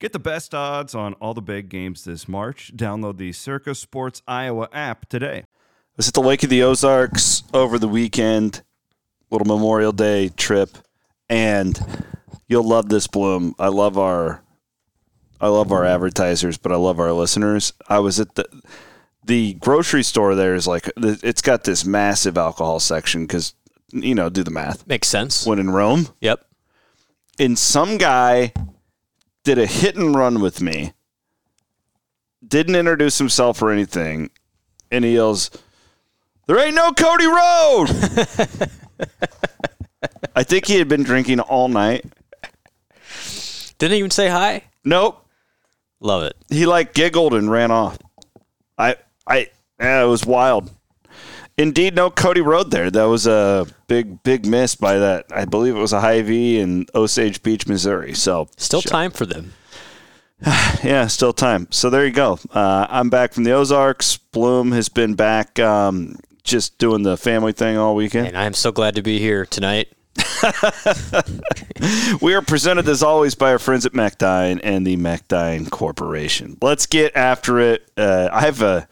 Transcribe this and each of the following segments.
Get the best odds on all the big games this March. Download the Circa Sports Iowa app today. I was at the Lake of the Ozarks over the weekend, little Memorial Day trip, and you'll love this Blum. I love our I love our advertisers, but I love our listeners. I was at the the grocery store there is like it's got this massive alcohol section because you know do the math Makes sense. when in Rome. Yep. And some guy did a hit and run with me, didn't introduce himself or anything, and he yells, There ain't no Cody Road. I think he had been drinking all night. Didn't even say hi. Nope. Love it. He like giggled and ran off. I I yeah, it was wild. Indeed, no Cody Road there. That was a big, big miss by that. I believe it was a Hy-Vee in Osage Beach, Missouri. So Still time for them. yeah, still time. So there you go. Uh, I'm back from the Ozarks. Blum has been back, um, just doing the family thing all weekend. And I am so glad to be here tonight. We are presented as always by our friends at Mechdyne and the Mechdyne Corporation. Let's get after it. Uh, I have a.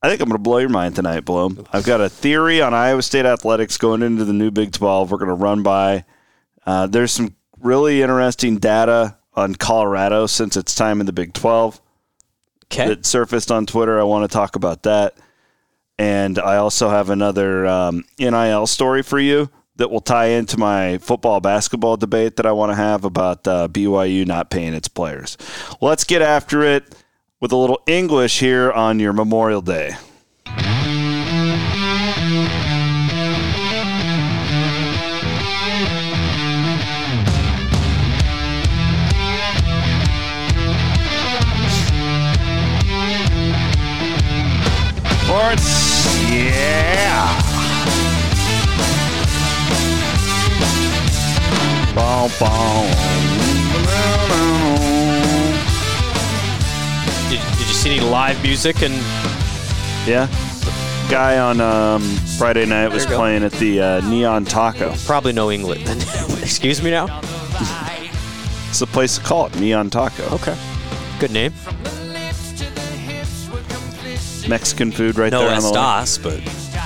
I think I'm going to blow your mind tonight, Blum. I've got a theory on Iowa State athletics going into the new Big 12. We're going to run by. Uh, there's some really interesting data on Colorado since its time in the Big 12. Okay. that surfaced on Twitter. I want to talk about that. And I also have another um, NIL story for you that will tie into my football basketball debate that I want to have about uh, BYU not paying its players. Let's get after it with a little English here on your Memorial Day. Sports, yeah. Boom, boom. Did, did see any live music? And Yeah. Guy on um, Friday night was There you go. playing at the uh, Neon Taco. probably no English. Excuse me now. It's the place to call it, Neon Taco. Okay. Good name. Mexican food right No there on the. Es Tas, but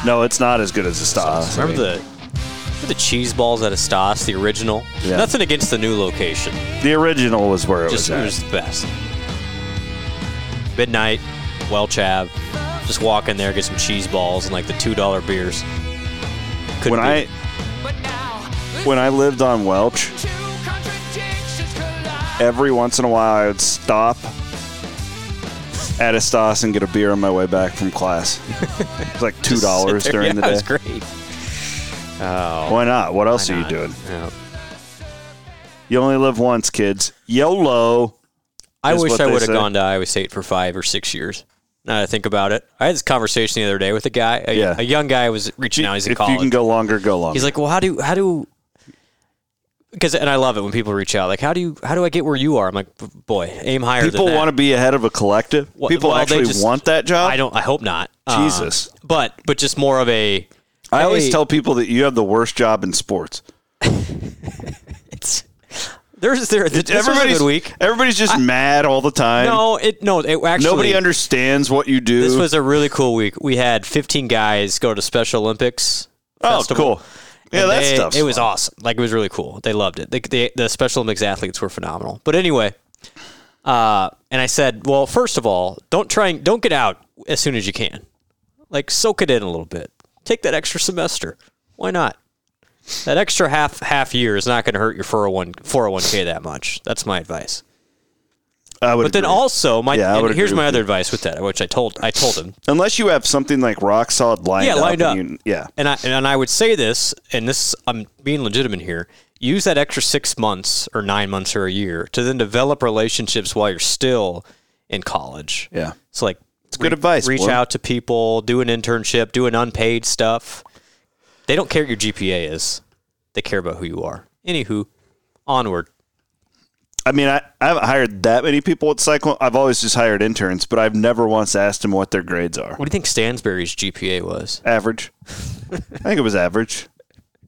No, it's not as good as Es Tas. Remember the remember the cheese balls at Es Tas, the original. Yeah. Nothing against the new location. the original was where it Just was it at. was the best. Midnight, Welch Ave. Just walk in there, get some cheese balls and like the two dollar beers. Couldn't when I when I lived on Welch, every once in a while I would stop at Es Tas and get a beer on my way back from class. It's like two dollars during yeah, the day. great. Oh, Why not? What else are you not? doing? Yeah. You only live once, kids. YOLO. I wish I would have gone to Iowa State for five or six years. Now that I think about it, I had this conversation the other day with a guy. A, Yeah. a young guy was reaching out. He's in if college. you can go longer, go longer. He's like, well, how do how do because and I love it when people reach out. Like, how do you how do I get where you are? I'm like, boy, aim higher. People want to be ahead of a collective. People well, actually just- want that job. I don't. I hope not. Uh, Jesus. but but just more of a. I always tell people that you have the worst job in sports. it's there's there. This was a everybody's good week. Everybody's just mad all the time. No, it no. It actually Nobody understands what you do. This was a really cool week. We had 15 guys go to Special Olympics. oh, festival. cool. Yeah, And that they- stuff. It was awesome. Like it was really cool. They loved it. They, they, the Special Olympics athletes were phenomenal. But anyway, uh, and I said, well, first of all, don't try and don't get out as soon as you can. Like soak it in a little bit. Take that extra semester. Why not? That extra half half year is not going to hurt your 401 401k that much. That's my advice. I would But then also, my Yeah, here's my other you. advice with that, which I told I told him. unless you have something like rock solid lined Yeah, up. lined and you- yeah. And I and I would say this, and this I'm being legitimate here. Use that extra six months or nine months or a year to then develop relationships while you're still in college. Yeah. It's like it's good advice, Reach Blum. out to people, do an internship, do an unpaid stuff. They don't care what your GPA is. They care about who you are. Anywho, onward. I mean, I, I haven't hired that many people at Cyclone. I've always just hired interns, but I've never once asked them what their grades are. What do you think Stansberry's GPA was? Average. I think it was average.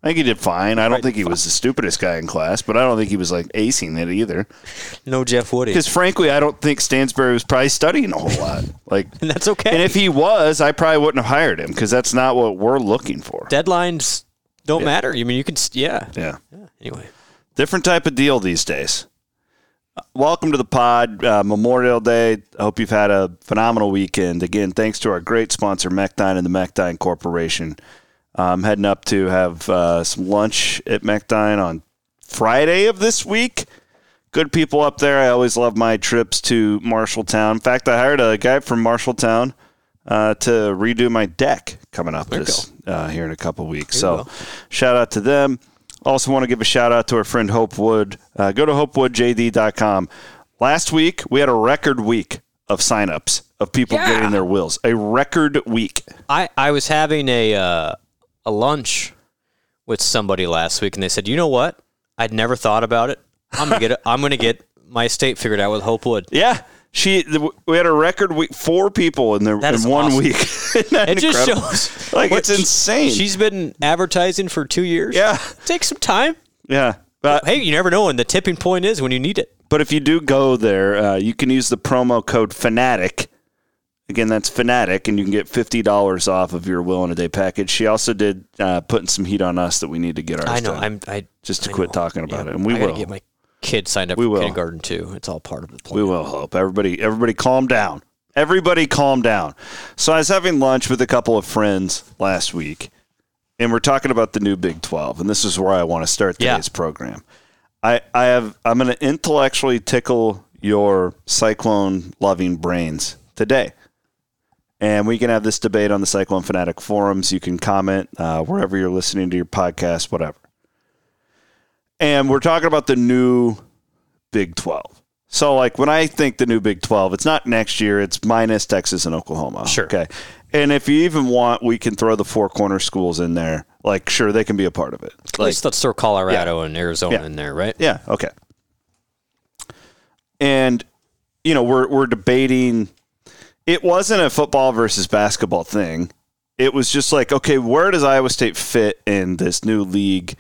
I think he did fine. I don't think he was the stupidest guy in class, but I don't think he was like acing it either. No Jeff Woody. Because frankly, I don't think Stansbury was probably studying a whole lot. Like, And that's okay. and if he was, I probably wouldn't have hired him because that's not what we're looking for. Deadlines don't matter. I mean, you can, s- yeah. Yeah. Anyway, different type of deal these days. Uh, Welcome to the pod, uh, Memorial Day. I hope you've had a phenomenal weekend. Again, thanks to our great sponsor, Mechdyne and the Mechdyne Corporation. I'm heading up to have uh, some lunch at Mechdyne on Friday of this week. Good people up there. I always love my trips to Marshalltown. In fact, I hired a guy from Marshalltown uh, to redo my deck coming up this uh, here in a couple weeks. There So, shout out to them. Also, want to give a shout out to our friend Hope Wood. Uh, go to hopewoodjd.com. Last week, we had a record week of signups of people Yeah. getting their wills. A record week. I, I was having a uh, a lunch with somebody last week, and they said, "You know what? I'd never thought about it. I'm gonna get it. I'm gonna get my estate figured out with Hopewood." Yeah. She, we had a record week, four people in there in one awesome. week. It just shows like it's insane. She's been advertising for two years. Yeah. take some time. yeah. But, Hey, you never know when the tipping point is when you need it. but if you do go there, uh, you can use the promo code Fanatic. Again, that's Fanatic, and you can get fifty dollars off of your Will in a Day package. She also did uh, putting some heat on us that we need to get our. I know. done. I'm. I just to I quit know. talking about Yeah, it, and we I will. get my kid signed up We for will. kindergarten too. It's all part of the plan. We will hope. Everybody everybody calm down. Everybody calm down. So I was having lunch with a couple of friends last week and we're talking about the new Big 12 and this is where I want to start Yeah. today's program. I I have I'm going to intellectually tickle your cyclone loving brains today. And we can have this debate on the Cyclone Fanatic forums. You can comment uh, wherever you're listening to your podcast, whatever. And we're talking about the new Big 12. So, like, when I think the new Big 12, it's not next year, it's minus Texas and Oklahoma. Sure. Okay. And if you even want, we can throw the four corner schools in there. Like, sure, they can be a part of it. At Like, least let's throw Colorado and Arizona Yeah. in there, right? yeah, okay. And, you know, we're, we're debating. It wasn't a football versus basketball thing. It was just like, okay, where does Iowa State fit in this new league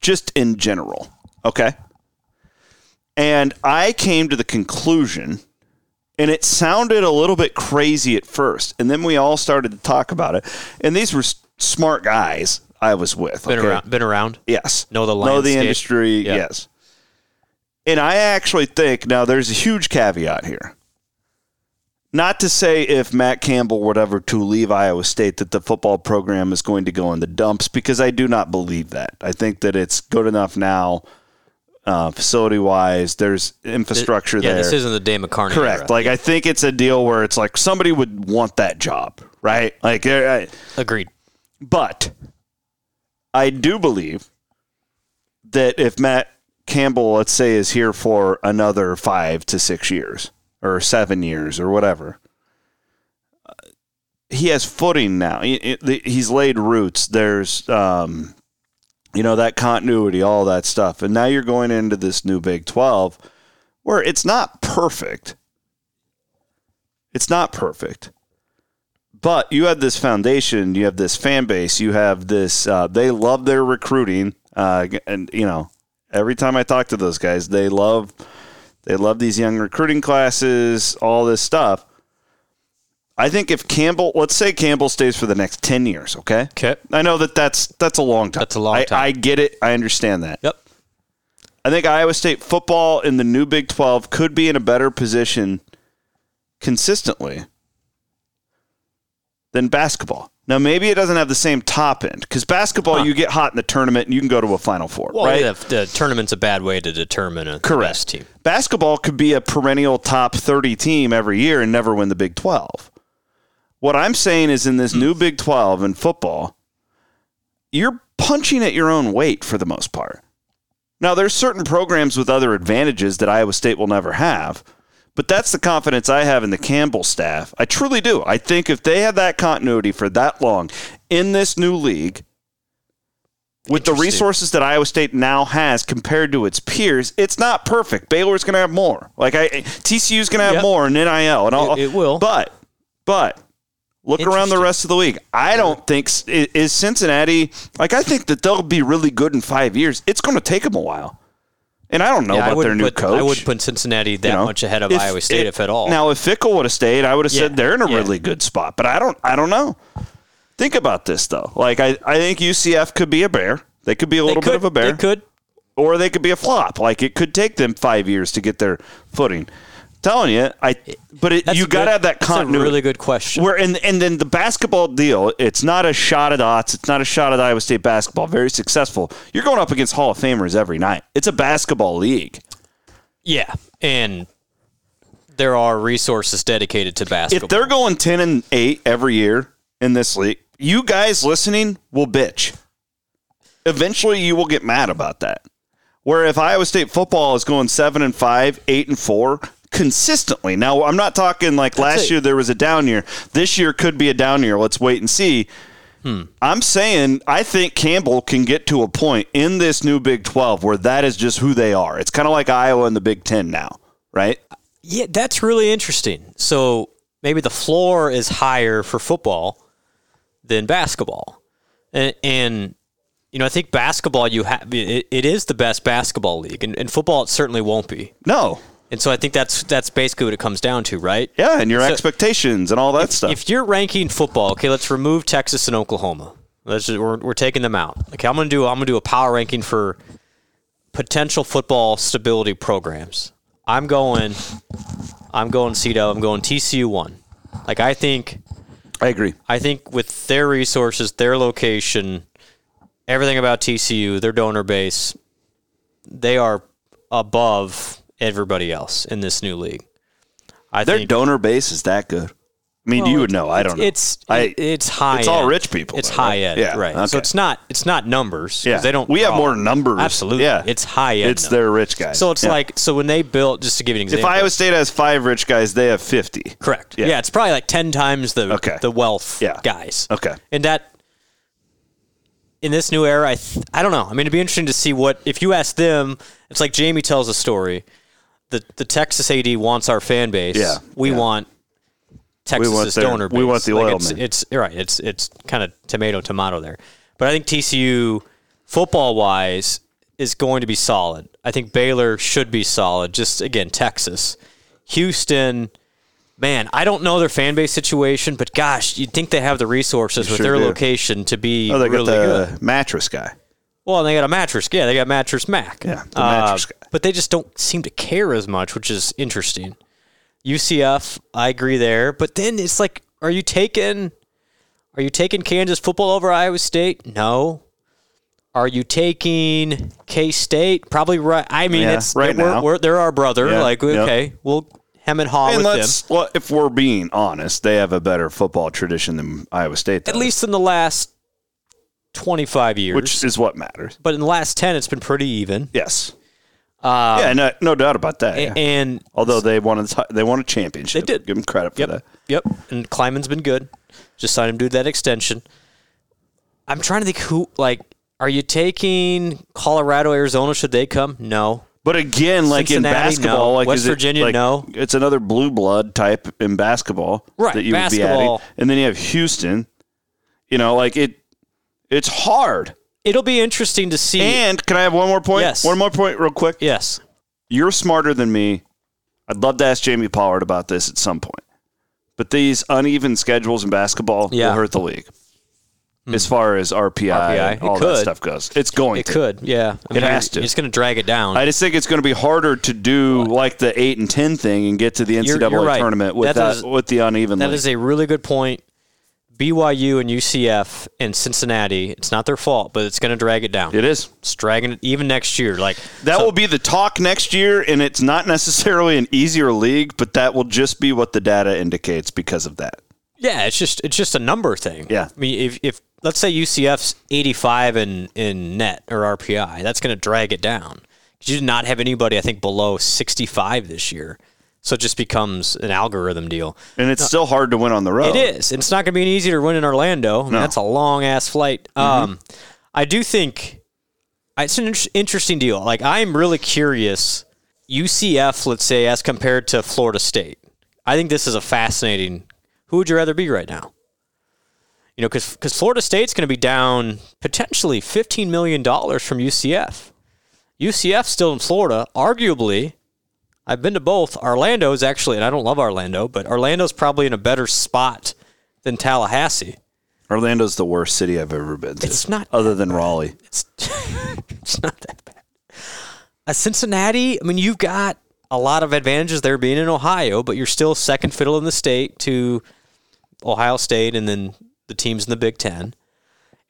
just in general? Okay. And I came to the conclusion, and it sounded a little bit crazy at first. And then we all started to talk about it. And these were s- smart guys I was with. Been okay? around. Been around. Yes. Know the Know the industry. Yeah. Yes. And I actually think now there's a huge caveat here. Not to say if Matt Campbell were ever to leave Iowa State that the football program is going to go in the dumps because I do not believe that. I think that it's good enough now, uh, facility wise. There's infrastructure yeah, there. this isn't the Dan McCarney. Correct. era. Like I think it's a deal where it's like somebody would want that job, right? Like, uh, Agreed. but I do believe that if Matt Campbell, let's say, is here for another five to six years or seven years or whatever, uh, he has footing now. He- he- He's laid roots. There's, um, you know, that continuity, all that stuff. And now you're going into this new Big 12 where it's not perfect. It's not perfect but you have this foundation, you have this fan base, you have this. Uh, they love their recruiting, uh, and you know, every time I talk to those guys, they love they love these young recruiting classes, all this stuff. I think if Campbell, let's say Campbell stays for the next ten years, okay? Okay. I know that that's that's a long time. That's a long I- time. I get it. I understand that. Yep. I think Iowa State football in the new Big 12 could be in a better position consistently than basketball. Now, maybe it doesn't have the same top end because basketball, Huh. you get hot in the tournament and you can go to a Final Four, Well, right? yeah, the, the tournament's a bad way to determine a Correct. best team. Basketball could be a perennial top 30 team every year and never win the Big 12. What I'm saying is in this new Big 12 in football, you're punching at your own weight for the most part. Now, there's certain programs with other advantages that Iowa State will never have, but that's the confidence I have in the Campbell staff. I truly do. I think if they have that continuity for that long in this new league, with the resources that Iowa State now has compared to its peers, it's not perfect. Baylor's going to have more. Like I, TCU's going to have Yep. more in NIL and all. It- it will. But, but Look around the rest of the league. I don't think is Cincinnati like I think that they'll be really good in five years. It's going to take them a while, and I don't know Yeah, about their new put, coach. I wouldn't put Cincinnati that you know? much ahead of If- Iowa State, if, at all. Now, if Fickell would have stayed, I would have said they're in a yeah. really good spot. But I don't. I don't know. Think about this though. Like I, I think UCF could be a bear. They could be a little could, bit of a bear They could. or they could be a flop. Like it could take them five years to get their footing. Telling you, I. But it, you got to have that that's a continuity. really good question. Where and and then the basketball deal, it's not a shot at odds. It's not a shot at Iowa State basketball. Very successful. You're going up against Hall of Famers every night. It's a basketball league. Yeah, and there are resources dedicated to basketball. If they're going ten and eight every year in this league, you guys listening will bitch. Eventually, you will get mad about that. Where if Iowa State football is going seven and five, eight and four consistently. Now, I'm not talking like last it. year there was a down year. This year could be a down year. Let's wait and see. Hmm. I'm saying I think Campbell can get to a point in this new Big 12 where that is just who they are. It's kind of like Iowa in the Big 10 now, right? Yeah, that's really interesting. So maybe the floor is higher for football than basketball, and, and you know I think basketball you have it, it is the best basketball league, and, and football it certainly won't be. No. And so I think that's that's basically what it comes down to, right? Yeah, and your So- expectations and all that stuff. If you're ranking football, okay, let's remove Texas and Oklahoma. Let's just, we're, we're taking them out. Okay, I'm gonna do I'm gonna do a power ranking for potential football stability programs. I'm going, I'm going CETO. I'm going TCU one. Like I think I agree. I think with their resources, their location, everything about TCU, their donor base, they are above everybody else in this new league. I Their think donor base is that good. I mean, well, you would know. I don't know. It's I, it's high. it's all end. rich people, It's though, high right? end, Yeah, right? okay. So it's not it's not numbers. yeah. they don't. We have more numbers. Absolutely. Yeah. it's high end. It's though. their rich guys. So it's Yeah. like so when they built just to give you an example. if. Iowa State has five rich guys, they have fifty. correct. Yeah. Yeah. it's probably like ten times the Okay. the wealth Yeah. guys. Okay. and that in this new era, I th- I don't know. I mean, it'd be interesting to see what if you ask them. It's like Jamie tells a story. The the Texas AD wants our fan base. Yeah, we yeah. want Texas's want their- donor base. we want the Like oil it's, men. it's right. It's it's kind of tomato tomato there. But I think TCU football wise is going to be solid. I think Baylor should be solid. Just again, Texas, Houston. Man, I don't know their fan base situation, but gosh, you'd think they have the resources with sure their do. location to be Oh, they really got good. mattress guy. Well, and they got a mattress. Yeah, they got Mattress Mack. Yeah, the uh, mattress guy. But they just don't seem to care as much, which is interesting. UCF, I agree there. But then it's like, are you taking, are you taking Kansas football over Iowa State? No. Are you taking K State? Probably right. I mean, Yeah, it's right we're, now. We're, they're our brother. Yeah, like, yep. okay, we'll hem and haw And with them. let's, well, if we're being honest, they have a better football tradition than Iowa State. At least in the last twenty-five years. which is what matters. but in the last ten, it's been pretty even. Yes. Uh, yeah, no, no doubt about that. a- yeah. And Although they won a, they won a championship. They did. Give them credit for Yep. that. Yep. And Klieman's been good. Just signed him to that extension. I'm trying to think who like are you taking Colorado, Arizona? Should they come? No. But again, like Cincinnati, in basketball, no. like West is it- Virginia, like, no. It's another blue blood type in basketball, Right, That you would be adding, and then you have Houston. You know, like it. It's hard. It'll be interesting to see. And can I have one more point? Yes. One more point, real quick. yes. You're smarter than me. I'd love to ask Jamie Pollard about this at some point. But these uneven schedules in basketball Yeah. Will hurt the league. Hmm. As far as RPI, RPI, and all that stuff goes, it's going It to. could, yeah. I It has to. It's going to drag it down. I just think it's going to be harder to do like the eight and ten thing and get to the You're- NCAA you're right. tournament with That that, is- with the uneven. that league. is a really good point. BYU and UCF and Cincinnati, it's not their fault, but it's going to drag it down. it is. It's dragging it even next year. Like That so- will be the talk next year, and it's not necessarily an easier league, but that will just be what the data indicates because of that. Yeah, it's just it's just a number thing. Yeah. I mean, if if let's say UCF's 85 in in net or RPI, that's going to drag it down. You did not have anybody, I think, below 65 this year, so it just becomes an algorithm deal. And it's still hard to win on the road. It is. It's not going to be any easier to win in Orlando. I mean, No. That's a long ass flight. Mm-hmm. Um, I do think it's an interesting deal. Like I'm really curious. UCF, let's say, as compared to Florida State, I think this is a fascinating. Who would you rather be right now? You know, because Florida State's going to be down potentially $15 million from UCF. UCF still in Florida, arguably. I've been to both. Orlando's actually, and I don't love Orlando, but Orlando's probably in a better spot than Tallahassee. Orlando's the worst city I've ever been to. It's not other than Raleigh. It's, it's not that bad. Uh, Cincinnati, I mean, you've got a lot of advantages there being in Ohio, but you're still second fiddle in the state to Ohio State and then the teams in the Big Ten.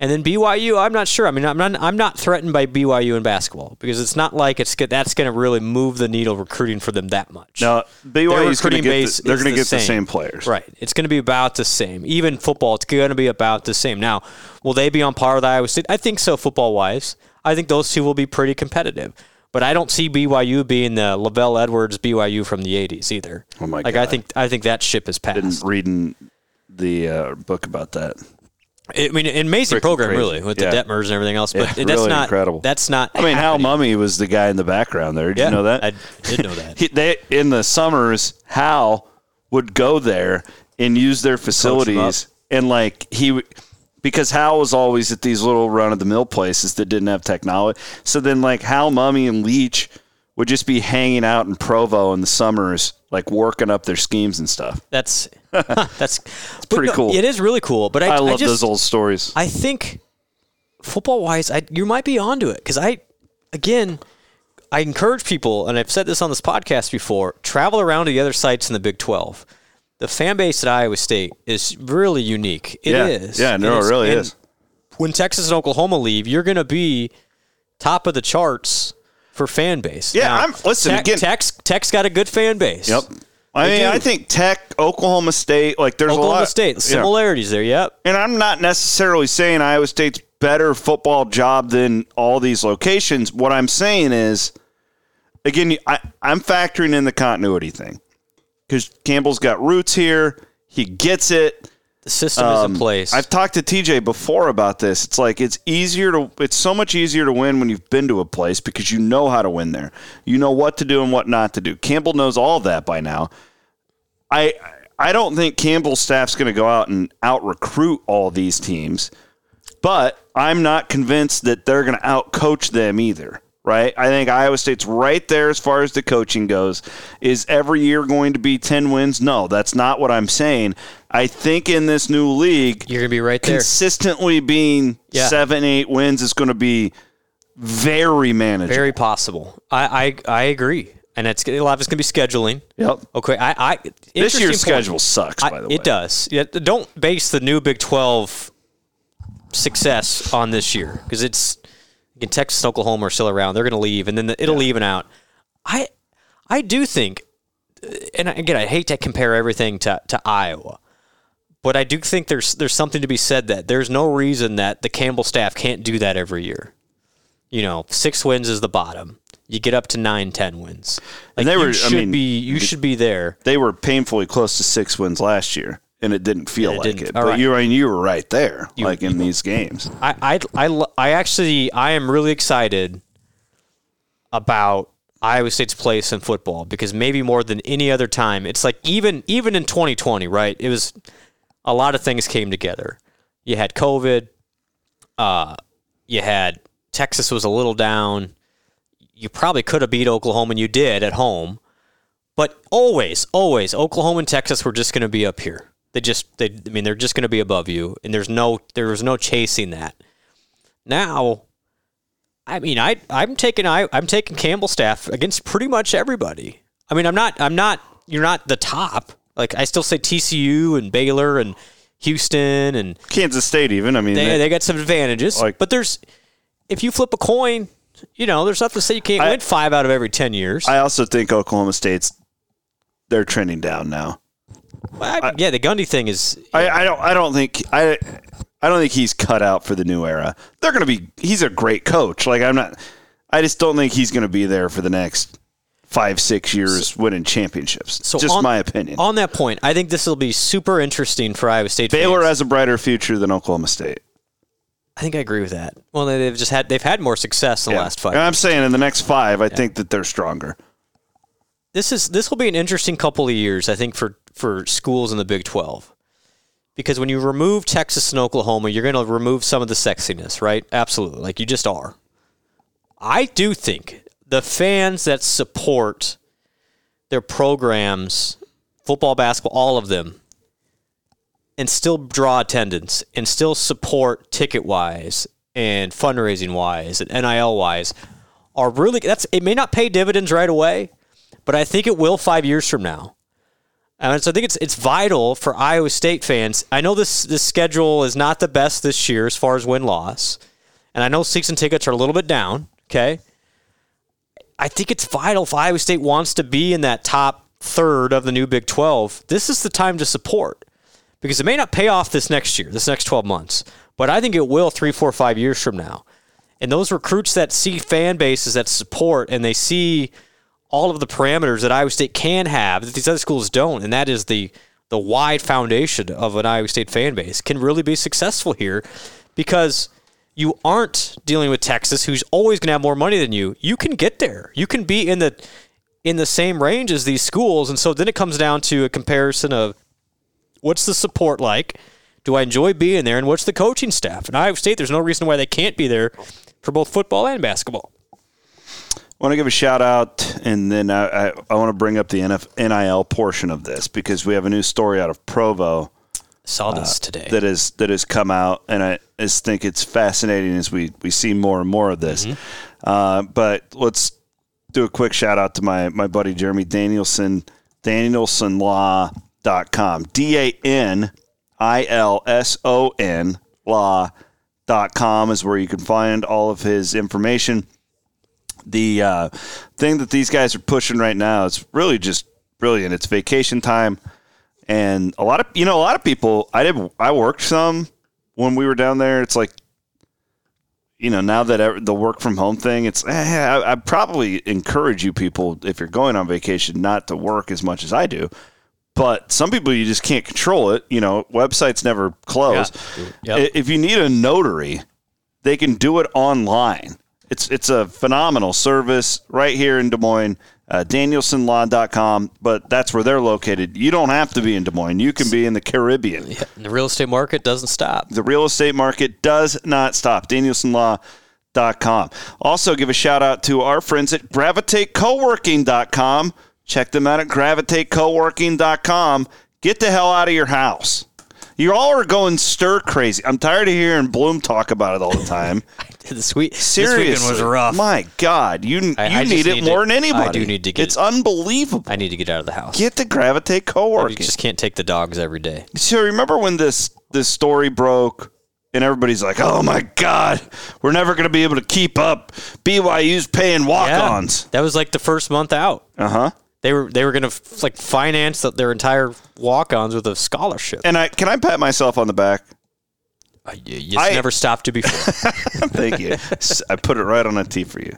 And then BYU, I'm not sure. I mean, I'm not, I'm not threatened by BYU in basketball because it's not like it's that's going to really move the needle recruiting for them that much. No, BYU's going to recruiting get. base The, they're going to the get the same. same players. Right. It's going to be about the same. Even football, it's going to be about the same. Now, will they be on par with Iowa State? I think so, football wise. I think those two will be pretty competitive. But I don't see BYU being the LaVell Edwards BYU from the '80s either. Oh my god. like I think I think that ship has passed. Been passed. reading the uh, book about that. I mean, an amazing Freaking program, crazy. really, with Yeah. the Detmers and everything else. But Yeah, that's really not incredible. That's not. I mean, Hal. Mumme was the guy in the background there. Did Yeah, you know that? I did know that. He, they in the summers, Hal would go there and use their facilities, and like he, because Hal was always at these little run of the mill places that didn't have technology. So then, like Hal, Mumme, and Leach would just be hanging out in Provo in the summers, like working up their schemes and stuff. That's that's pretty cool. It is really cool. But I, I love just, those old stories. I think football wise, I you might be onto it because I, again, I encourage people, and I've said this on this podcast before: travel around to the other sites in the Big Twelve. The fan base at Iowa State is really unique. It yeah, is. yeah, no, It it really is. When Texas and Oklahoma leave, you're going to be top of the charts for fan base. Yeah, I'm- listen, Tech, again- Tech's, Tech's got a good fan base. Yep. I They mean, do. I think Tech, Oklahoma State, like there's a Oklahoma lot. State, yeah. similarities there. Yep. And I'm not necessarily saying Iowa State's better football job than all these locations. What I'm saying is, again, I, I'm factoring in the continuity thing because Campbell's got roots here. He gets it. The system is in place. Um, I've talked to TJ before about this. It's like it's easier to it's so much easier to win when you've been to a place because you know how to win there. You know what to do and what not to do. Campbell knows all that by now. I I don't think Campbell's staff's going to go out and out recruit all these teams, but I'm not convinced that they're going to out coach them either. Right? I think Iowa State's right there as far as the coaching goes. Is every year going to be 10 wins? No, that's not what I'm saying. I think in this new league, You're going to be right there. consistently being Yeah. seven, eight wins is going to be very manageable. Very possible. I, I I agree, and it's a lot of it's going to be scheduling. Yep. Okay. I, I This year's point. schedule sucks, I- by the way. It does. Yeah, don't base the new Big Twelve success on this year because it's again Texas and Oklahoma are still around. They're going to leave, and then the, it'll even out. I I do think, and again, I hate to compare everything to to Iowa. But I do think there's there's something to be said that there's no reason that the Campbell staff can't do that every year. You know, six wins is the bottom. You get up to nine, ten wins. Like And they were- I should mean, be you should be there. They were painfully close to six wins last year, and it didn't feel It like didn't. it. All but right. you, I mean, you were right there, like in these games. I, I, I, I actually, I am really excited about Iowa State's place in football because maybe more than any other time, it's like even, even in 2020, right? It was a lot of things came together. You had COVID. Uh, you had Texas was a little down. You probably could have beat Oklahoma, and you did at home. But always, always, Oklahoma and Texas were just going to be up here. They just, they, I mean, they're just going to be above you, and there's no, there was no chasing that. Now, I mean, I, I'm taking, I, I'm taking Campbell staff against pretty much everybody. I mean, I'm not, I'm not, you're not the top. Like I still say TCU and Baylor and Houston, and Kansas State, even. I mean, they, they- they got some advantages. Like- but there's, if you flip a coin, you know, there's nothing to say you can't I- win five out of every ten years. I also think Oklahoma State's they're trending down now. Well, I- yeah, the Gundy thing is I, I don't. I don't think. I. I don't think he's cut out for the new era. They're going to be. He's a great coach. Like I'm not. I just don't think he's going to be there for the next five, six years winning championships. So just on- my opinion. On that point, I think this will be super interesting for Iowa State. Baylor fans. has a brighter future than Oklahoma State. I think I agree with that. Well, they- they've just had they've had more success in the Yeah. last five. And I'm saying in the next five, I think that they're stronger. This is this will be an interesting couple of years, I think, for for schools in the Big Twelve, because when you remove Texas and Oklahoma, you're going to remove some of the sexiness, right? Absolutely. Like you just are. I do think the fans that support their programs, football, basketball, all of them, and still draw attendance and still support ticket wise and fundraising wise and NIL wise are really that's it may not pay dividends right away, but I think it will five years from now. And so I think it's it's vital for Iowa State fans. I know this this schedule is not the best this year as far as win loss, and I know season tickets are a little bit down. Okay, I think it's vital if Iowa State wants to be in that top third of the new Big Twelve. This is the time to support because it may not pay off this next year, this next twelve months, but I think it will three, four, five years from now. And those recruits that see fan bases that support and they see all of the parameters that Iowa State can have that these other schools don't, and that is the the wide foundation of an Iowa State fan base, can really be successful here because you aren't dealing with Texas, who's always going to have more money than you. You can get there. You can be in the in the same range as these schools, and so then it comes down to a comparison of what's the support like. Do I enjoy being there? And what's the coaching staff? And Iowa State, there's no reason why they can't be there for both football and basketball. I want to give a shout out, and then I, I, I want to bring up the NF, NIL portion of this because we have a new story out of Provo Saw this today. that is that has come out, and I just think it's fascinating as we we see more and more of this. Uh, but let's do a quick shout out to my my buddy Jeremy Danilson, DanilsonLaw.com, D A N I L S O N Law.com is where you can find all of his information the uh, thing that these guys are pushing right now is really just brilliant. It's vacation time, and a lot of you know a lot of people. I did. I worked some when we were down there. It's like you know now that the work from home thing. It's eh, I, I probably encourage you people if you're going on vacation not to work as much as I do. But some people you just can't control it. You know, websites never close. Yep. If you need a notary, they can do it online. It's it's a phenomenal service right here in Des Moines, uh, DanilsonLaw.com, but that's where they're located. You don't have to be in Des Moines. You can be in the Caribbean. And the real estate market doesn't stop. The real estate market does not stop. DanilsonLaw.com. Also, give a shout out to our friends at GravitateCoworking.com. Check them out at GravitateCoworking.com. Get the hell out of your house. You all are going stir crazy. I'm tired of hearing Blum talk about it all the time. The sweet Seriously, this was rough. My God, you you I- I need it need more to- than anybody. I do need to get It's unbelievable. I need to get out of the house. Get to Gravitate you Co-working. just can't take the dogs every day. So remember when this this story broke and everybody's like, "Oh my God, we're never going to be able to keep up." BYU's paying walk-ons. that was like the first month out. Uh huh. They were they were gonna f- like finance th- their entire walk-ons with a scholarship. And I can I pat myself on the back? You you I- never stopped to before. Thank you. I put it right on a tee for you.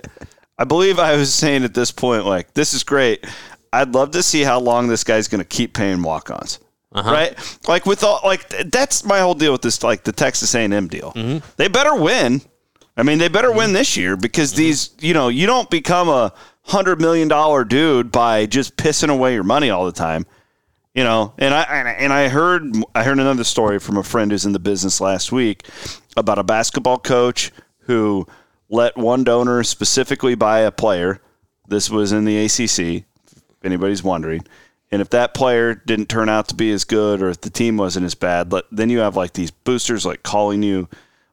I believe I was saying at this point, like, this is great. I'd love to see how long this guy's going to keep paying walk-ons. Uh-huh. Right? Like with all, like th- that's my whole deal with this, like the Texas A&M deal. Mm-hmm. They better win. I mean, they better mm-hmm. win this year because mm-hmm. these, you know, you don't become a hundred million dollar dude by just pissing away your money all the time you know and i and I- heard i heard another story from a friend who's in the business last week about a basketball coach who let one donor specifically buy a player this was in the acc if anybody's wondering and if that player didn't turn out to be as good or if the team wasn't as bad let, then you have like these boosters like calling you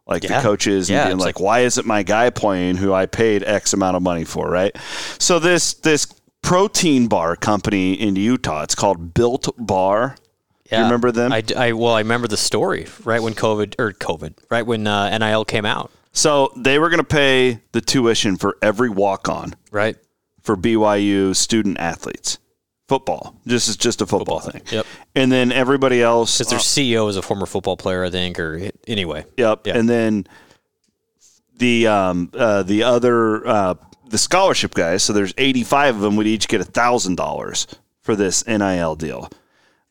like the Yeah. coaches and Yeah, being like, like- why isn't my guy playing who I paid X amount of money for, right? So this this protein bar company in Utah, it's called Built Bar. Yeah. You remember them? I well, I remember the story right when COVID or COVID, right when uh, NIL came out, So they were going to pay the tuition for every walk on right? for BYU student athletes. Football. This is just a football, thing. Yep. And then everybody else. Because their CEO is a former football player, I think, or anyway. Yep. Yeah. And then the um uh, the other uh, the scholarship guys. So there's 85 of them would each get a thousand dollars for this NIL deal.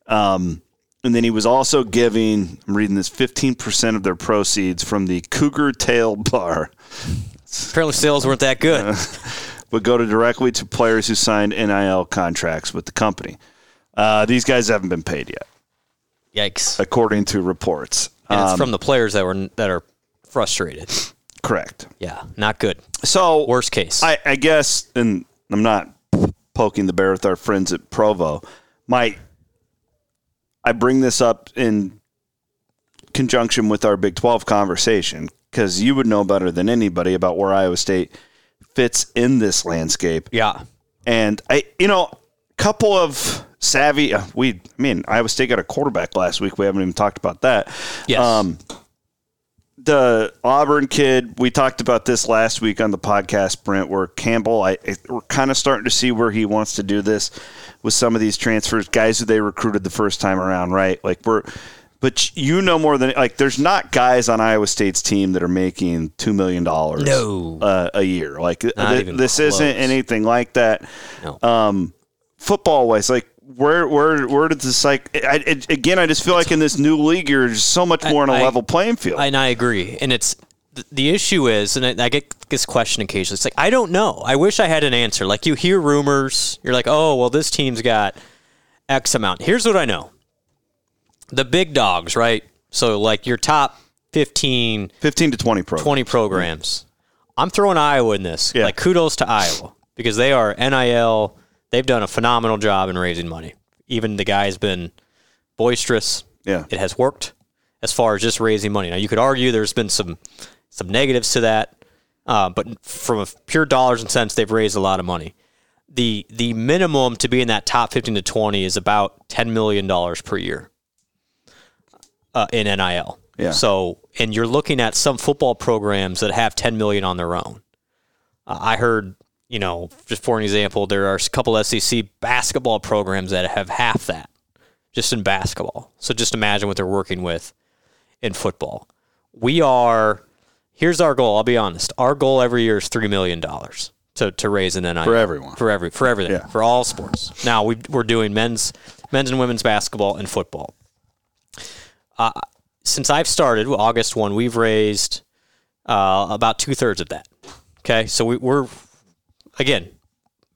Um, and then he was also giving. I'm reading this 15 percent of their proceeds from the Cougar Tail Bar Apparently, sales weren't that good. would go to directly to players who signed NIL contracts with the company. Uh, these guys haven't been paid yet. Yikes! according to reports. And it's Um, from the players that were that are frustrated. Correct. Yeah, not good. So Worst case. I, I guess, and I'm not poking the bear with our friends at Provo. My, I bring this up in conjunction with our Big 12 conversation because you would know better than anybody about where Iowa State fits in this landscape. yeah. And I, you know, couple of savvy. Uh, we, I mean, Iowa State got a quarterback last week. We haven't even talked about that. Yes. Um, the Auburn kid, we talked about this last week on the podcast, Brent, where Campbell, I, I- we're kind of starting to see where he wants to do this with some of these transfers, guys who they recruited the first time around, right? Like we're, but you know more than like. There's not guys on Iowa State's team that are making two million dollars No. uh, a year. Like th- this isn't anything like that. No. Um, football wise, like where where where did this like? I, it, again, I just feel like in this new league, you're just so much more on a I- level playing field. And I agree. And it's th- the issue is, and I, get this question occasionally. It's like I don't know. I wish I had an answer. Like you hear rumors, you're like, oh well, this team's got X amount. Here's what I know: the big dogs, right? So like your top 15, 15 to 20 pro. 20 programs. I'm throwing Iowa in this. Yeah. Like kudos to Iowa because they are NIL. They've done a phenomenal job in raising money. Even the guy's been boisterous. Yeah. It has worked as far as just raising money. Now you could argue there's been some some negatives to that, uh, but from a pure dollars and cents, they've raised a lot of money. the The minimum to be in that top 15 to 20 is about 10 million dollars per year uh, in NIL. Yeah. So, and you're looking at some football programs that have 10 million on their own. Uh, I heard, you know, just for an example, there are a couple SEC basketball programs that have half that just in basketball. So just imagine what they're working with in football. We are, here's our goal. I'll be honest. Our goal every year is $3 million to, to raise an NIL. For everyone. For every, for everything. Yeah. For all sports. Now we we're doing men's, men's and women's basketball and football. Uh, since I've started, August 1, we've raised uh, about two thirds of that. Okay. So we, we're, again,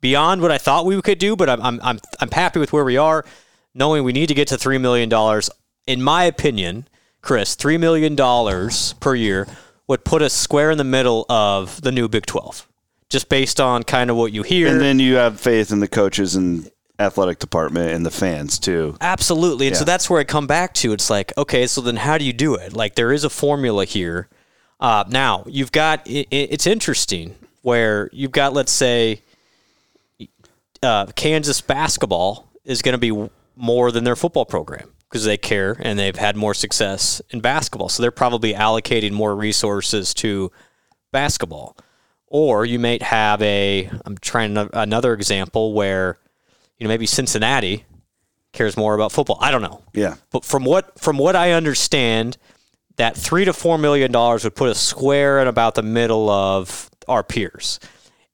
beyond what I thought we could do, but I'm, I'm, I'm, I'm happy with where we are, knowing we need to get to $3 million. In my opinion, Chris, $3 million per year would put us square in the middle of the new Big 12, just based on kind of what you hear. And then you have faith in the coaches and athletic department and the fans too. Absolutely. And so that's where I come back to. It's like, okay, so then how do you do it? Like, there is a formula here. Uh, now, you've got, it, it's interesting where you've got, let's say, uh, Kansas basketball is going to be more than their football program because they care and they've had more success in basketball. So they're probably allocating more resources to basketball. Or you might have a, I'm trying another example where, you know, maybe Cincinnati cares more about football. I don't know. Yeah. But from what from what I understand, that three to four million dollars would put a square in about the middle of our peers.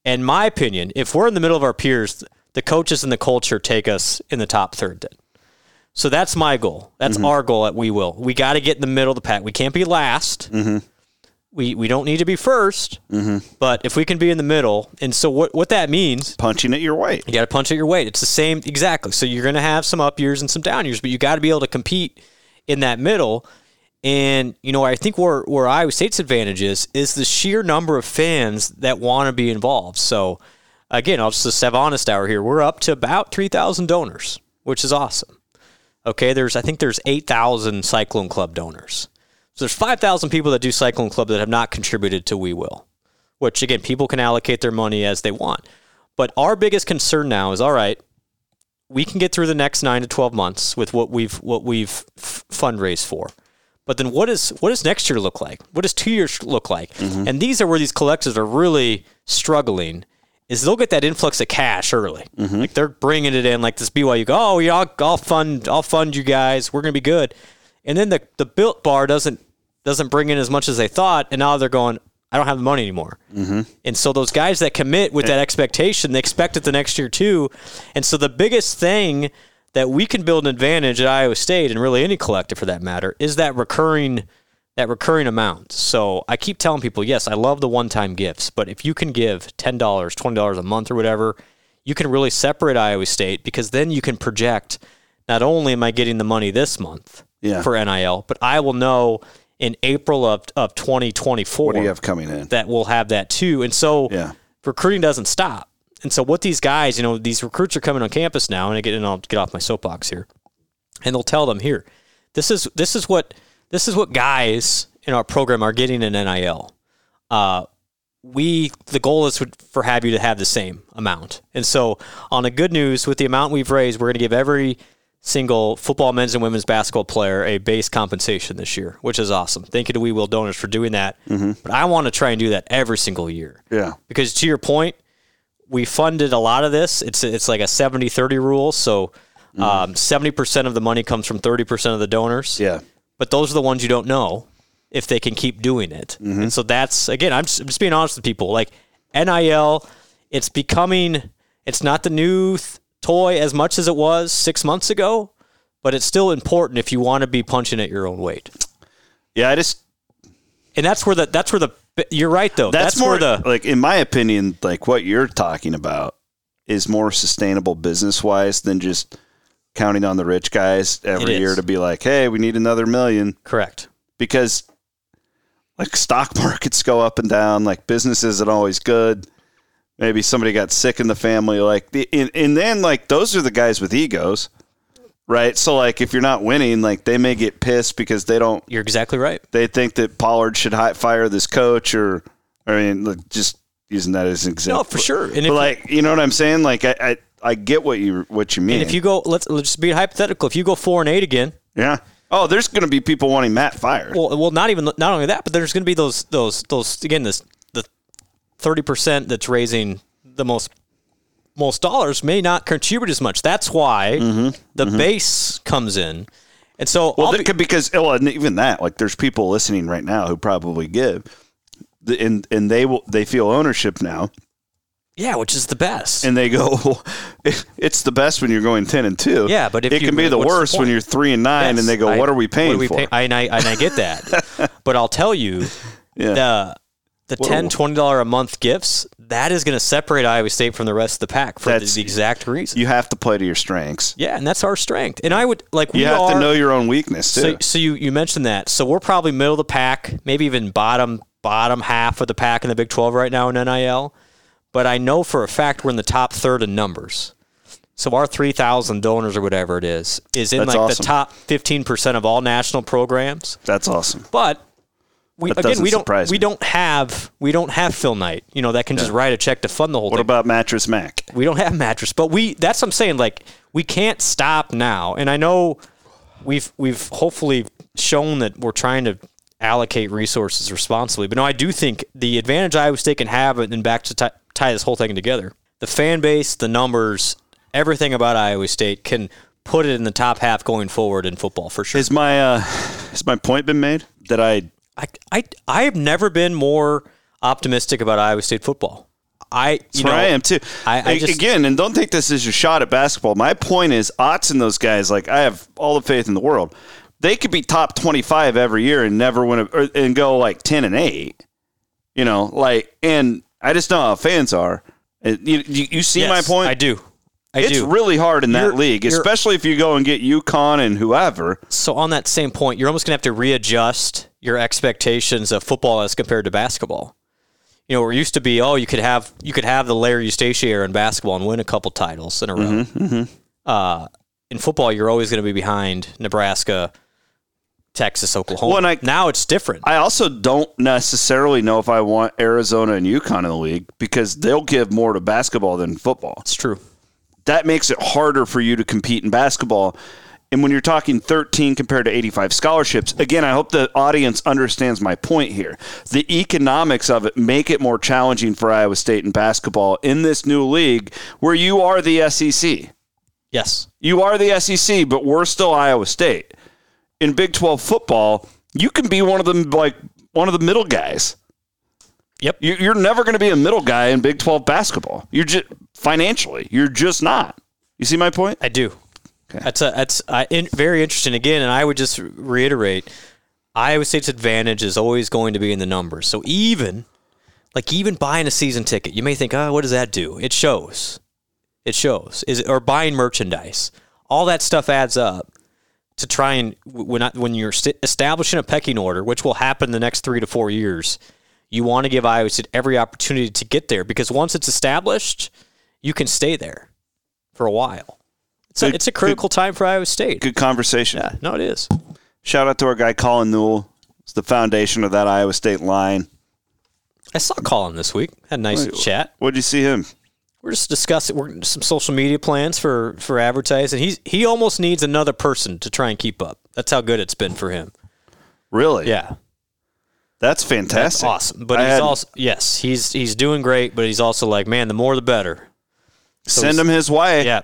In my opinion, if we're in the middle of our peers, the coaches and the culture take us in the top third. Then. So that's my goal. That's mm-hmm. our goal at We Will. We got to get in the middle of the pack. We can't be last. Mm-hmm. We we don't need to be 1st mm-hmm. But if we can be in the middle, and so what what that means Punching at your weight. you got to punch at your weight. It's the same exactly. So you're going to have some up years and some down years, but you got to be able to compete in that middle. And you know, I think where where Iowa State's advantage is is the sheer number of fans that want to be involved. So again, I'll just have honest hour here. We're up to about three thousand donors, which is awesome. Okay, there's I think there's eight thousand Cyclone Club donors. So there's five thousand people that do Cyclone Club that have not contributed to We Will, which again people can allocate their money as they want. But our biggest concern now is all right. We can get through the next nine to twelve months with what we've what we've fundraised for, but then what is what does next year look like? What does two years look like? Mm-hmm. And these are where these collectives are really struggling. Is they'll get that influx of cash early, mm-hmm. like they're bringing it in, like this BYU. Go, oh yeah, I'll, I'll fund, I'll fund you guys. We're gonna be good. And then the the built bar doesn't doesn't bring in as much as they thought, and now they're going. I don't have the money anymore. Mm-hmm. And so those guys that commit with that expectation, they expect it the next year too. And so the biggest thing that we can build an advantage at Iowa State and really any collective for that matter is that recurring that recurring amount. So I keep telling people, yes, I love the one-time gifts, but if you can give $10, $20 a month or whatever, you can really separate Iowa State because then you can project not only am I getting the money this month, Yeah. for NIL, but I will know in April of, of 2024 What do you have coming in? that we'll have that too. And so Yeah. recruiting doesn't stop. And so what these guys, you know, these recruits are coming on campus now, and I get and I'll get off my soapbox here, and they'll tell them here, this is this is what this is what guys in our program are getting in NIL. Uh, we the goal is for have you to have the same amount. And so on the good news with the amount we've raised, we're going to give every single football men's and women's basketball player a base compensation this year, which is awesome. Thank you to We Will Donors for doing that. But I want to try and do that every single year Yeah. because to your point, we funded a lot of this. It's it's like a 70-30 rule. So um, 70% of the money comes from 30% of the donors. Yeah. But those are the ones you don't know if they can keep doing it. And so that's again, I'm just, I'm just being honest with people. Like NIL, it's becoming it's not the new th- toy as much as it was six months ago, but it's still important if you want to be punching at your own weight. Yeah. I just And that's where the that's where the you're right though. that's, That's, more the like in my opinion, like what you're talking about is more sustainable business wise than just counting on the rich guys every year to be like, hey, we need another million correct. because like stock markets go up and down, like business isn't always good. Maybe somebody got sick in the family, like the, and, and then like those are the guys with egos, right? So like if you're not winning, like they may get pissed because they don't You're exactly right. they think that Pollard should hi- fire this coach or I mean like, just using that as an example. No, for sure. And But like you know what I'm saying? Like I I, I get what you what you mean. and if you go, let's let's just be hypothetical. If you go four and eight again, yeah. Oh, there's going to be people wanting Matt fired. well, well, not even not only that, but there's going to be those those those again this the thirty percent that's raising the most most dollars may not contribute as much. That's why the base comes in, and so Mm-hmm. Well, be- could because well, and even that, like, there's people listening right now who probably give, and and they will they feel ownership now, yeah, which is the best. and they go, it's the best when you're going ten and two. Yeah, but if it you- can be the what's the worst when you're three and nine, Yes, and they go, I- what are we paying we for? pay- and I and I get that, but I'll tell you yeah, the the Whoa. 10 20 dollar a month gifts that is going to separate Iowa State from the rest of the pack for the, That's- the exact reason. you have to play to your strengths. yeah, and that's our strength. And I would like we You have are, to know your own weakness too. So, so you, you mentioned that. So we're probably middle of the pack, maybe even bottom bottom half of the pack in the Big 12 right now in NIL. But I know for a fact we're in the top third in numbers. So our 3,000 donors or whatever it is is in That's like awesome. the top 15% of all national programs. That's awesome. But we That again we don't surprise we me. don't have we don't have Phil Knight. You know that can just write a check to fund the whole What thing. What about Mattress Mack? we don't have mattress, but we that's what I'm saying. Like we can't stop now, and I know we've we've hopefully shown that we're trying to allocate resources responsibly. But no, I do think the advantage Iowa State can have, and back to tie, tie this whole thing together, the fan base, the numbers, everything about Iowa State can put it in the top half going forward in football for sure. Has my uh, has my point been made that I I, I, I have never been more optimistic about Iowa State football. I, you That's know, where I am too. I- I just- Again, and don't take this as your shot at basketball. My point is, Otz and those guys, like I have all the faith in the world. They could be top twenty-five every year and never win a, or, and go like ten and eight. You know, like, and I just know how fans are. Uh, you, you, you see Yes, my point? I do. I it's do. really hard in that You're- league, especially if you go and get UConn and whoever. So on that same point, you're almost going to have to readjust your expectations of football as compared to basketball. You know, where it used to be, oh, you could have you could have the Larry Eustachy era in basketball and win a couple titles in a row. Mm-hmm, Uh, in football, you're always going to be behind Nebraska, Texas, Oklahoma. Well, I- now it's different. I also don't necessarily know if I want Arizona and UConn in the league because they'll give more to basketball than football. it's true. That makes it harder for you to compete in basketball. And when you're talking 13 compared to 85 scholarships, again, I hope the audience understands my point here. The economics of it make it more challenging for Iowa State in basketball in this new league where you are the SEC. Yes. You are the SEC, but we're still Iowa State. In Big 12 football, you can be one of them like one of the middle guys. Yep. You- You're never going to be a middle guy in Big 12 basketball. You're just financially, you're just not. You see my point? I do. That's a, that's uh, in, very interesting again, and I would just reiterate, Iowa State's advantage is always going to be in the numbers. So even, like even buying a season ticket, you may think, oh, what does that do? It shows, it shows. Is it, or buying merchandise, all that stuff adds up. to try and when I, when you're establishing a pecking order, which will happen the next three to four years, you want to give Iowa State every opportunity to get there because once it's established, you can stay there for a while. It's, a, it's a critical time for Iowa State. Good conversation. Yeah, no, it is. Shout out to our guy Colin Newell. It's the foundation of that Iowa State line. I saw Colin this week. Had a nice chat. What'd you see him? We're just discussing we're, some social media plans for for advertising. He's he almost needs another person to try and keep up. That's how good it's been for him. Really? Yeah, That's that's fantastic. awesome. But I he's had- also yes, he's he's doing great. But he's also like, man, the more the better. So Send him his way. Yeah,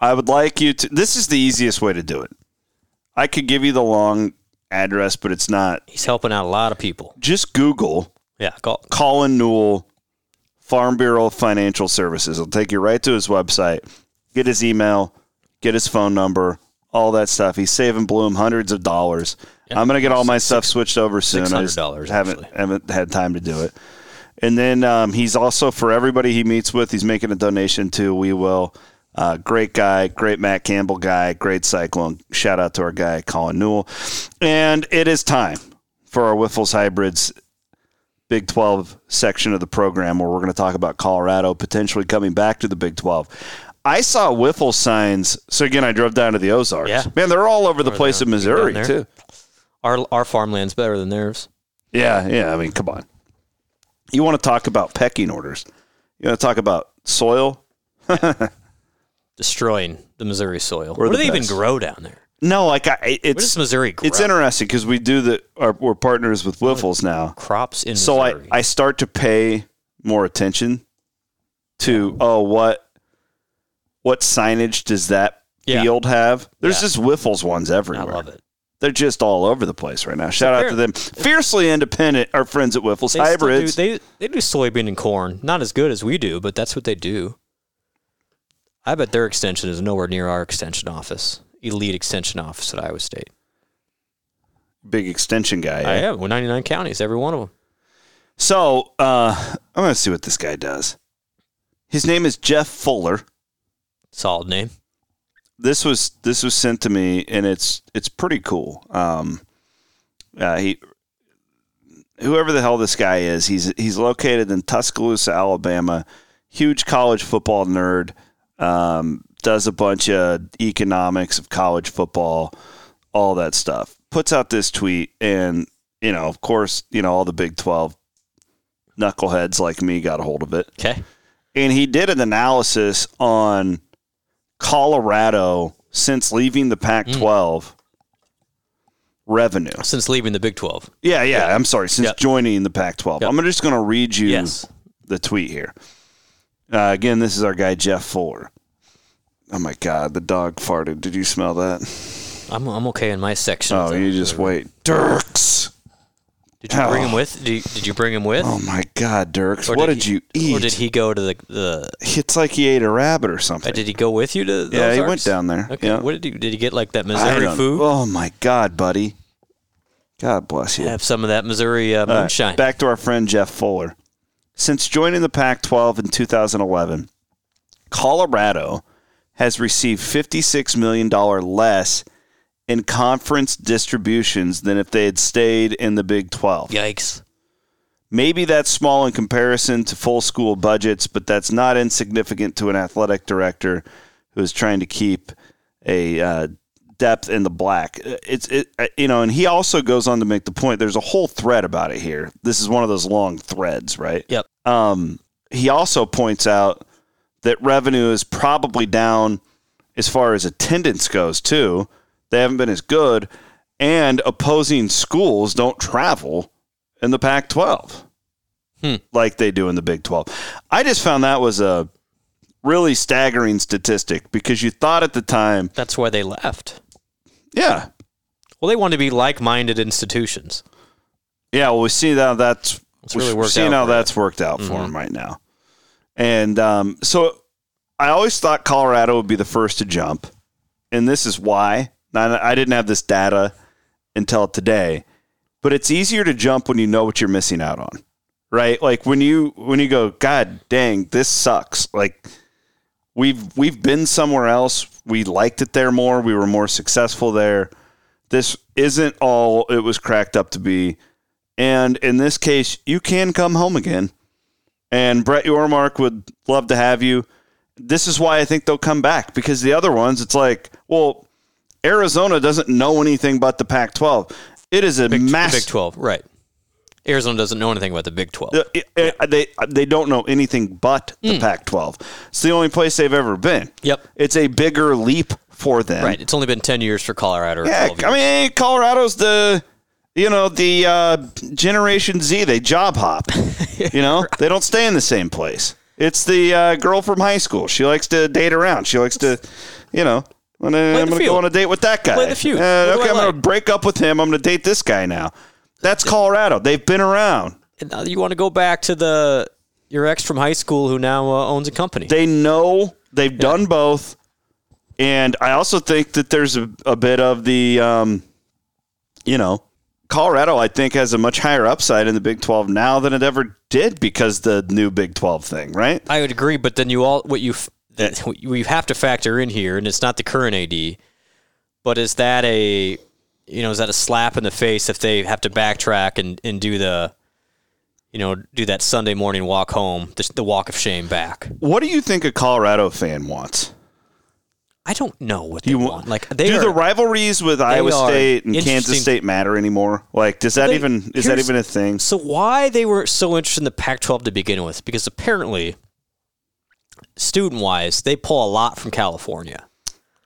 I would like you to. This is the easiest way to do it. I could give you the long address, but it's not. he's helping out a lot of people. Just Google Yeah, call, Colin Newell, Farm Bureau Financial Services. It'll take you right to his website. Get his email, get his phone number, all that stuff. He's saving Blum hundreds of dollars. I'm gonna get all my stuff switched over soon. I $600 haven't actually. haven't had time to do it. And then um, he's also for everybody he meets with. He's making a donation to We Will. Uh, great guy, great Matt Campbell guy, great cyclone. Shout out to our guy Colin Newell. And it is time for our Wyffels Hybrids Big 12 section of the program where we're going to talk about Colorado potentially coming back to the Big 12. I saw Wiffle signs. So again, I drove down to the Ozarks. Yeah. Man, they're all over the place in Missouri too. our our farmland's better than theirs. Yeah, yeah. I mean, come on. You want to talk about pecking orders? You want to talk about soil? Destroying the Missouri soil. We're what the do they even grow down there? No, like I, it's Missouri grow? it's interesting because we do the our, we're partners with Wyffels now. crops in so I, I start to pay more attention to oh what what signage does that Yeah. field have there's Yeah. just Wyffels ones everywhere. I love it. they're just all over the place right now shout out to them fiercely independent our friends at Wyffels They hybrids Do, they they do soybean and corn, not as good as we do, but that's what they do. I bet their extension is nowhere near our extension office, elite extension office at Iowa State. big extension guy I eh? am. We're 99 counties, every one of them. so uh i'm gonna see what this guy does his name is jeff fuller Solid name. this was this was sent to me and it's it's pretty cool. Um uh, he whoever the hell this guy is he's he's located in tuscaloosa alabama. Huge college football nerd. Um, does a bunch of economics of college football all that stuff. Puts out this tweet and you know of course you know all the big 12 knuckleheads like me got a hold of it. Okay. and he did an analysis on Colorado since leaving the Pac-12 revenue. Since leaving the Big 12. Yeah, yeah. I'm sorry, since Yep. joining the Pac-12. Yep. I'm just going to read you Yes. the tweet here. Uh, again, this is our guy Jeff Fuller. Oh my God, the dog farted. Did you smell that? I'm, I'm okay in my section. Oh, you just wait, Dirks. Did you bring Oh. him with? Did you, did you bring him with? Oh my God, Dirks. Or what did, he- you eat? Or did he go to the the? It's like he ate a rabbit or uh, something. Did he go with you to? The yeah, he Ozarks? went down there. Okay. Yeah. What did he? Did he get like that I Missouri don't- food? Oh my God, buddy. God bless you. Have some of that Missouri uh, All right, moonshine. back to our friend Jeff Fuller. Since joining the Pac 12 in 2011, Colorado has received $56 million less in conference distributions than if they had stayed in the Big 12. Yikes! Maybe that's small in comparison to full school budgets, but that's not insignificant to an athletic director who is trying to keep a uh, depth in the black. It's it uh, you know, and he also goes on to make the point. There's a whole thread about it here. This is one of those long threads, right? Yep. Um, he also points out that revenue is probably down as far as attendance goes too. They haven't been as good, and opposing schools don't travel in the Pac-12 Hmm. like they do in the Big 12. I just found that was a really staggering statistic because you thought at the time, That's why they left. yeah, Well, they want to be like-minded institutions. Yeah, well, we see how that's It's really worked seeing out how for that's worked out for Mhm. him right now. And um, so I always thought Colorado would be the first to jump, and this is why. I didn't have this data until today, but it's easier to jump when you know what you're missing out on, right? Like when you when you go, God dang, this sucks. Like we've we've been somewhere else. We liked it there more. We were more successful there. This isn't all it was cracked up to be. And in this case, you can come home again. And Brett Yormark would love to have you. This is why I think they'll come back because the other ones, it's like, well, Arizona doesn't know anything but the Pac 12. It is a Big, massive. Big 12, right. Arizona doesn't know anything about the Big 12. Uh, it- uh, They they don't know anything but the Hmm. Pac-12. It's the only place they've ever been. Yep. It's a bigger leap for them. Right. It's only been 10 years for Colorado. Or Yeah. I mean, Colorado's the you know the uh, Generation Z. They job hop. you know, they don't stay in the same place. It's the uh, girl from high school. She likes to date around. She likes to, you know. I'm gonna, I'm gonna go on a date with that guy. Play the feud. Uh, okay, I'm gonna break up with him. I'm gonna date this guy now. That's Colorado. They've been around. And now you want to go back to the your ex from high school who now uh, owns a company. They know they've done both, and I also think that there's a, a bit of the, um, you know, Colorado. I think has a much higher upside in the Big Twelve now than it ever did because the new Big Twelve thing, right? I would agree, but then you all what you that what have to factor in here, and it's not the current AD, but is that a you know is that a slap in the face if they have to backtrack and, and do the you know do that Sunday morning walk home, the, the walk of shame back? What do you think a Colorado fan wants? I don't know what they You want. want Like they do are, the rivalries with Iowa State and Kansas State matter anymore? Like, does that They- even is that even a thing? So why they were so interested in the Pac-12 to begin with? Because apparently, student-wise, they pull a lot from California.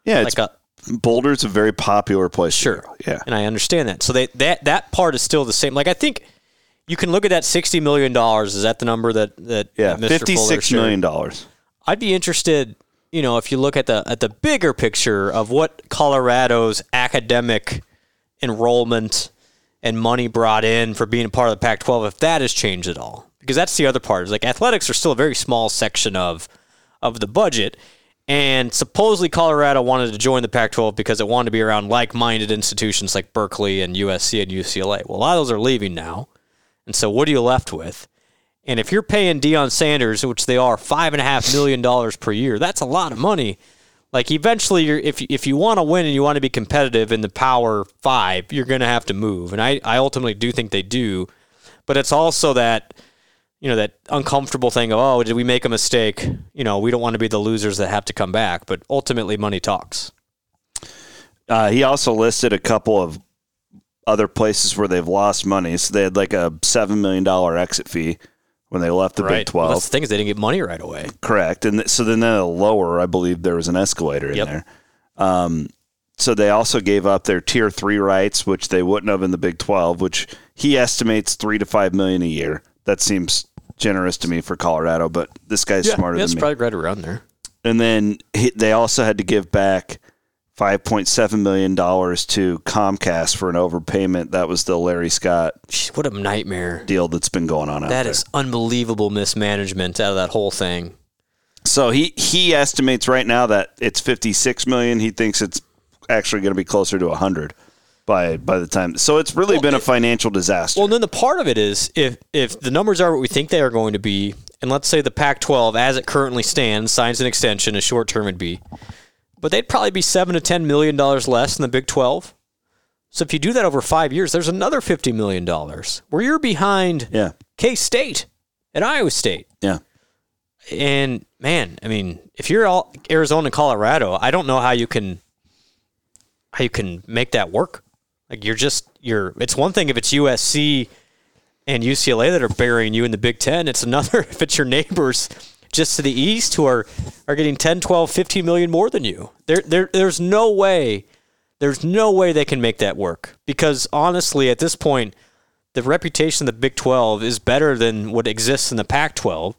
Yeah, it's Like a Boulder's a very popular place. Sure. Yeah. And I understand that. So they that that part is still the same. Like I think you can look at that sixty million dollars. Is that the number that that Yeah, fifty-six shared? million dollars. I'd be interested. You know, if you look at the at the bigger picture of what Colorado's academic enrollment and money brought in for being a part of the Pac-12, if that has changed at all, because that's the other part. Is like athletics are still a very small section of of the budget. And supposedly Colorado wanted to join the Pac 12 because it wanted to be around like minded institutions like Berkeley and USC and UCLA. Well, a lot of those are leaving now. And so what are you left with? And if you're paying Deion Sanders, which they are five and a half million dollars per year, that's a lot of money. Like eventually, you're, if if you want to win and you want to be competitive in the Power Five, you're going to have to move. And I, I ultimately do think they do, but it's also that you know that uncomfortable thing of oh, did we make a mistake? You know, we don't want to be the losers that have to come back. But ultimately, money talks. Uh, he also listed a couple of other places where they've lost money. So they had like a seven million dollar exit fee when they left the Big Well, Twelve. that's the thing is they didn't get money right away. Correct. And th- so then the lower, I believe there was an escalator in Yep. there. Um, so they also gave up their tier three rights, which they wouldn't have in the Big Twelve, which he estimates three to five million a year. That seems generous to me for Colorado, but this guy's smarter that's than me. probably right around there. and then he, they also had to give back five point seven million dollars to Comcast for an overpayment. That was the Larry Scott What a nightmare. deal that's been going on out That there. is unbelievable mismanagement out of that whole thing. So he he estimates right now that it's 56 million. He thinks it's actually going to be closer to 100 by by the time. So it's really been a financial disaster. Well, then the part of it is if if the numbers are what we think they are going to be, and let's say the Pac-12, as it currently stands, signs an extension, a short term would be, but they'd probably be seven to ten million dollars less than the Big 12. So if you do that over five years, there's another fifty million dollars where you're behind yeah, K State and Iowa State. yeah. And man, I mean, if you're all Arizona and Colorado, I don't know how you can how you can make that work. Like you're just you're it's one thing if it's USC and UCLA that are burying you in the Big 10. It's another if it's your neighbors just to the east who are are getting 10, 12, 15 million more than you. There there there's no way there's no way they can make that work because honestly at this point the reputation of the Big 12 is better than what exists in the Pac 12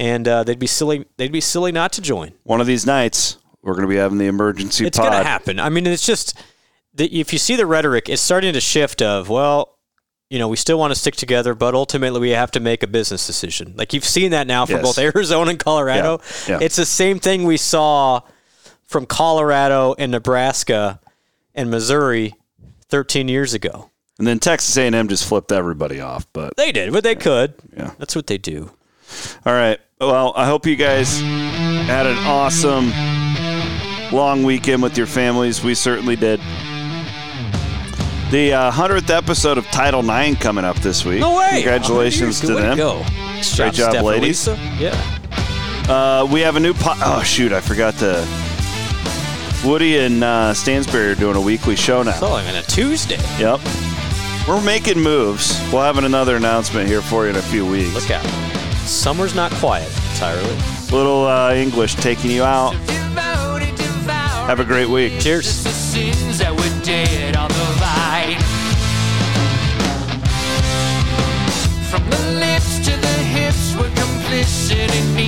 and uh, they'd be silly. They'd be silly not to join. One of these nights, we're going to be having the emergency It's going to happen. I mean, it's just that if you see the rhetoric, it's starting to shift. Of well, you know, we still want to stick together, but ultimately we have to make a business decision. Like you've seen that now for Yes. both Arizona and Colorado. Yeah, yeah. It's the same thing we saw from Colorado and Nebraska and Missouri 13 years ago. And then Texas A&M just flipped everybody off. But They did, but they could. Yeah. That's what they do. all right. Well, I hope you guys had an awesome long weekend with your families. We certainly did. The uh, 100th episode of Title IX coming up this week. No way! Congratulations Good to way them. go. Nice Great job, Steph ladies. Lisa. Yeah. Uh, we have a new po- Oh, shoot. I forgot to. Woody and uh, Stansberry are doing a weekly show now. So like on a Tuesday. Yep. We're making moves. We'll have another announcement here for you in a few weeks. Look out. Summer's not quiet entirely. Little uh, English taking you out. Have a great week. Cheers. From